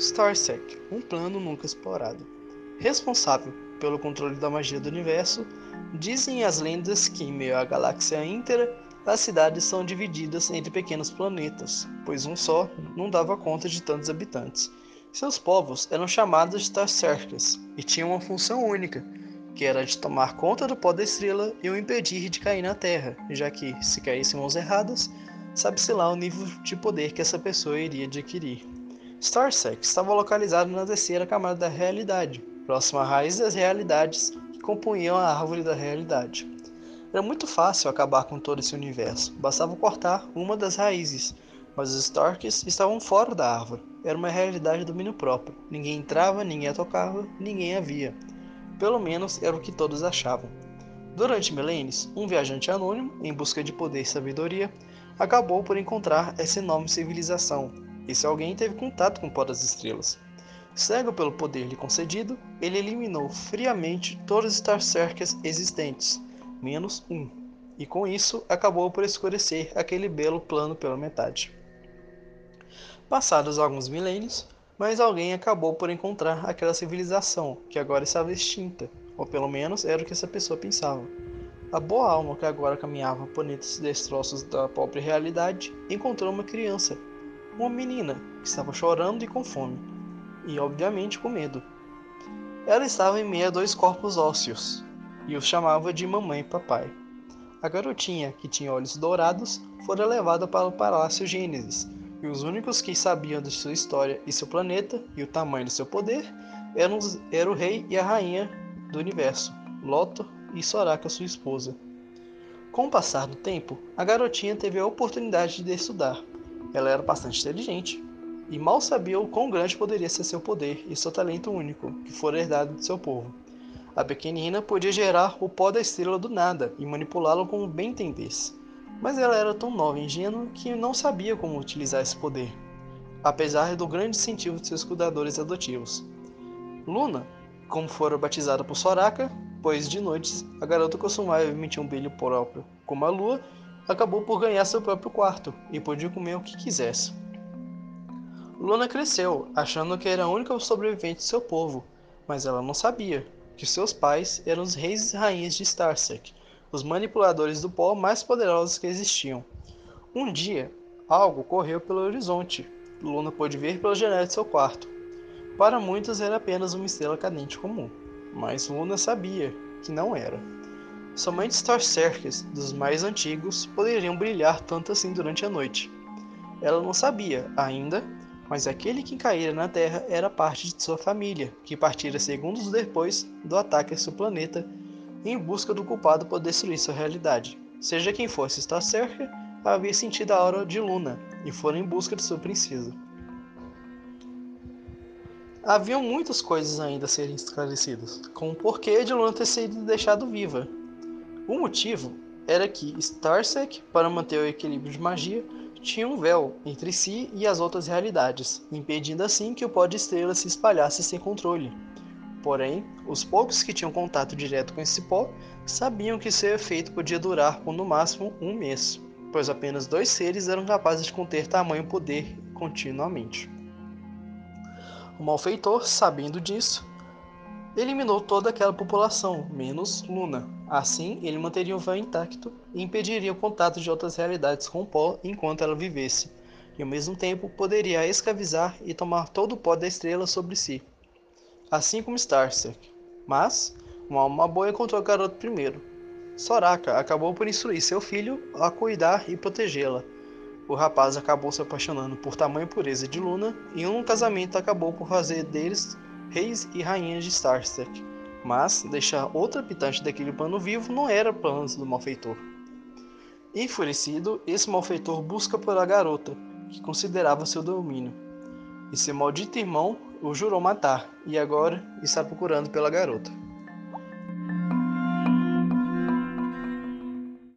Starsec, um plano nunca explorado. Responsável pelo controle da magia do universo, dizem as lendas que, em meio à galáxia inteira, as cidades são divididas entre pequenos planetas, pois um só não dava conta de tantos habitantes. Seus povos eram chamados de Starcerkers e tinham uma função única, que era de tomar conta do pó da estrela e o impedir de cair na Terra, já que, se caísse em mãos erradas, sabe-se lá o nível de poder que essa pessoa iria adquirir. Starsec estava localizado na terceira camada da realidade, próxima à raiz das realidades que compunham a árvore da realidade. Era muito fácil acabar com todo esse universo, bastava cortar uma das raízes, mas os Starks estavam fora da árvore. Era uma realidade do domínio próprio. Ninguém entrava, ninguém a tocava, ninguém a via. Pelo menos era o que todos achavam. Durante milênios, um viajante anônimo, em busca de poder e sabedoria, acabou por encontrar essa enorme civilização. Esse alguém teve contato com o pó das estrelas. Cego pelo poder lhe concedido, ele eliminou friamente todos os Starcerkers existentes, menos um, e com isso acabou por escurecer aquele belo plano pela metade. Passados alguns milênios, mas alguém acabou por encontrar aquela civilização que agora estava extinta, ou pelo menos era o que essa pessoa pensava. A boa alma que agora caminhava por entre os destroços da pobre realidade encontrou uma criança, uma menina que estava chorando e com fome, e obviamente com medo. Ela estava em meio a dois corpos ósseos e os chamava de mamãe e papai. A garotinha, que tinha olhos dourados, fora levada para o Palácio Gênesis e os únicos que sabiam de sua história e seu planeta e o tamanho do seu poder eram, os, era o rei e a rainha do universo, Loto e Soraka, sua esposa. Com o passar do tempo, a garotinha teve a oportunidade de estudar. Ela era bastante inteligente e mal sabia o quão grande poderia ser seu poder e seu talento único, que fora herdado de seu povo. A pequenina podia gerar o pó da estrela do nada e manipulá-lo como bem entendesse mas ela era tão nova e ingênua que não sabia como utilizar esse poder, apesar do grande incentivo de seus cuidadores adotivos. Luna, como fora batizada por Soraka, pois de noites a garota costumava emitir um brilho próprio, como a lua, acabou por ganhar seu próprio quarto e podia comer o que quisesse. Luna cresceu, achando que era a única sobrevivente de seu povo, mas ela não sabia que seus pais eram os reis e rainhas de Starsec, os manipuladores do pó mais poderosos que existiam. Um dia, algo correu pelo horizonte. Luna pôde ver pela janela de seu quarto. Para muitos era apenas uma estrela cadente comum, mas Luna sabia que não era. Somente Star Circus, dos mais antigos, poderiam brilhar tanto assim durante a noite. Ela não sabia ainda, mas aquele que caíra na Terra era parte de sua família, que partira segundos depois do ataque a seu planeta em busca do culpado por destruir sua realidade. Seja quem fosse Starcerker, havia sentido a hora de Luna e foram em busca de sua princesa. Haviam muitas coisas ainda a serem esclarecidas, como o porquê de Luna ter sido deixada viva. O motivo era que Starsec, para manter o equilíbrio de magia, tinha um véu entre si e as outras realidades, impedindo assim que o pó de estrela se espalhasse sem controle. Porém, os poucos que tinham contato direto com esse pó sabiam que seu efeito podia durar por no máximo um mês, pois apenas dois seres eram capazes de conter tamanho poder continuamente. O malfeitor, sabendo disso, eliminou toda aquela população, menos Luna. Assim, ele manteria o véu intacto e impediria o contato de outras realidades com o pó enquanto ela vivesse, e ao mesmo tempo poderia escravizar e tomar todo o pó da estrela sobre si assim como Starcer. Mas uma alma boa encontrou o garoto primeiro. Soraka acabou por instruir seu filho a cuidar e protegê-la. O rapaz acabou se apaixonando por tamanha pureza de Luna e um casamento acabou por fazer deles reis e rainhas de Starster. Mas deixar outro habitante daquele plano vivo não era plano do malfeitor. Enfurecido, esse malfeitor busca por a garota, que considerava seu domínio, e seu maldito irmão o jurou matar e agora está procurando pela garota.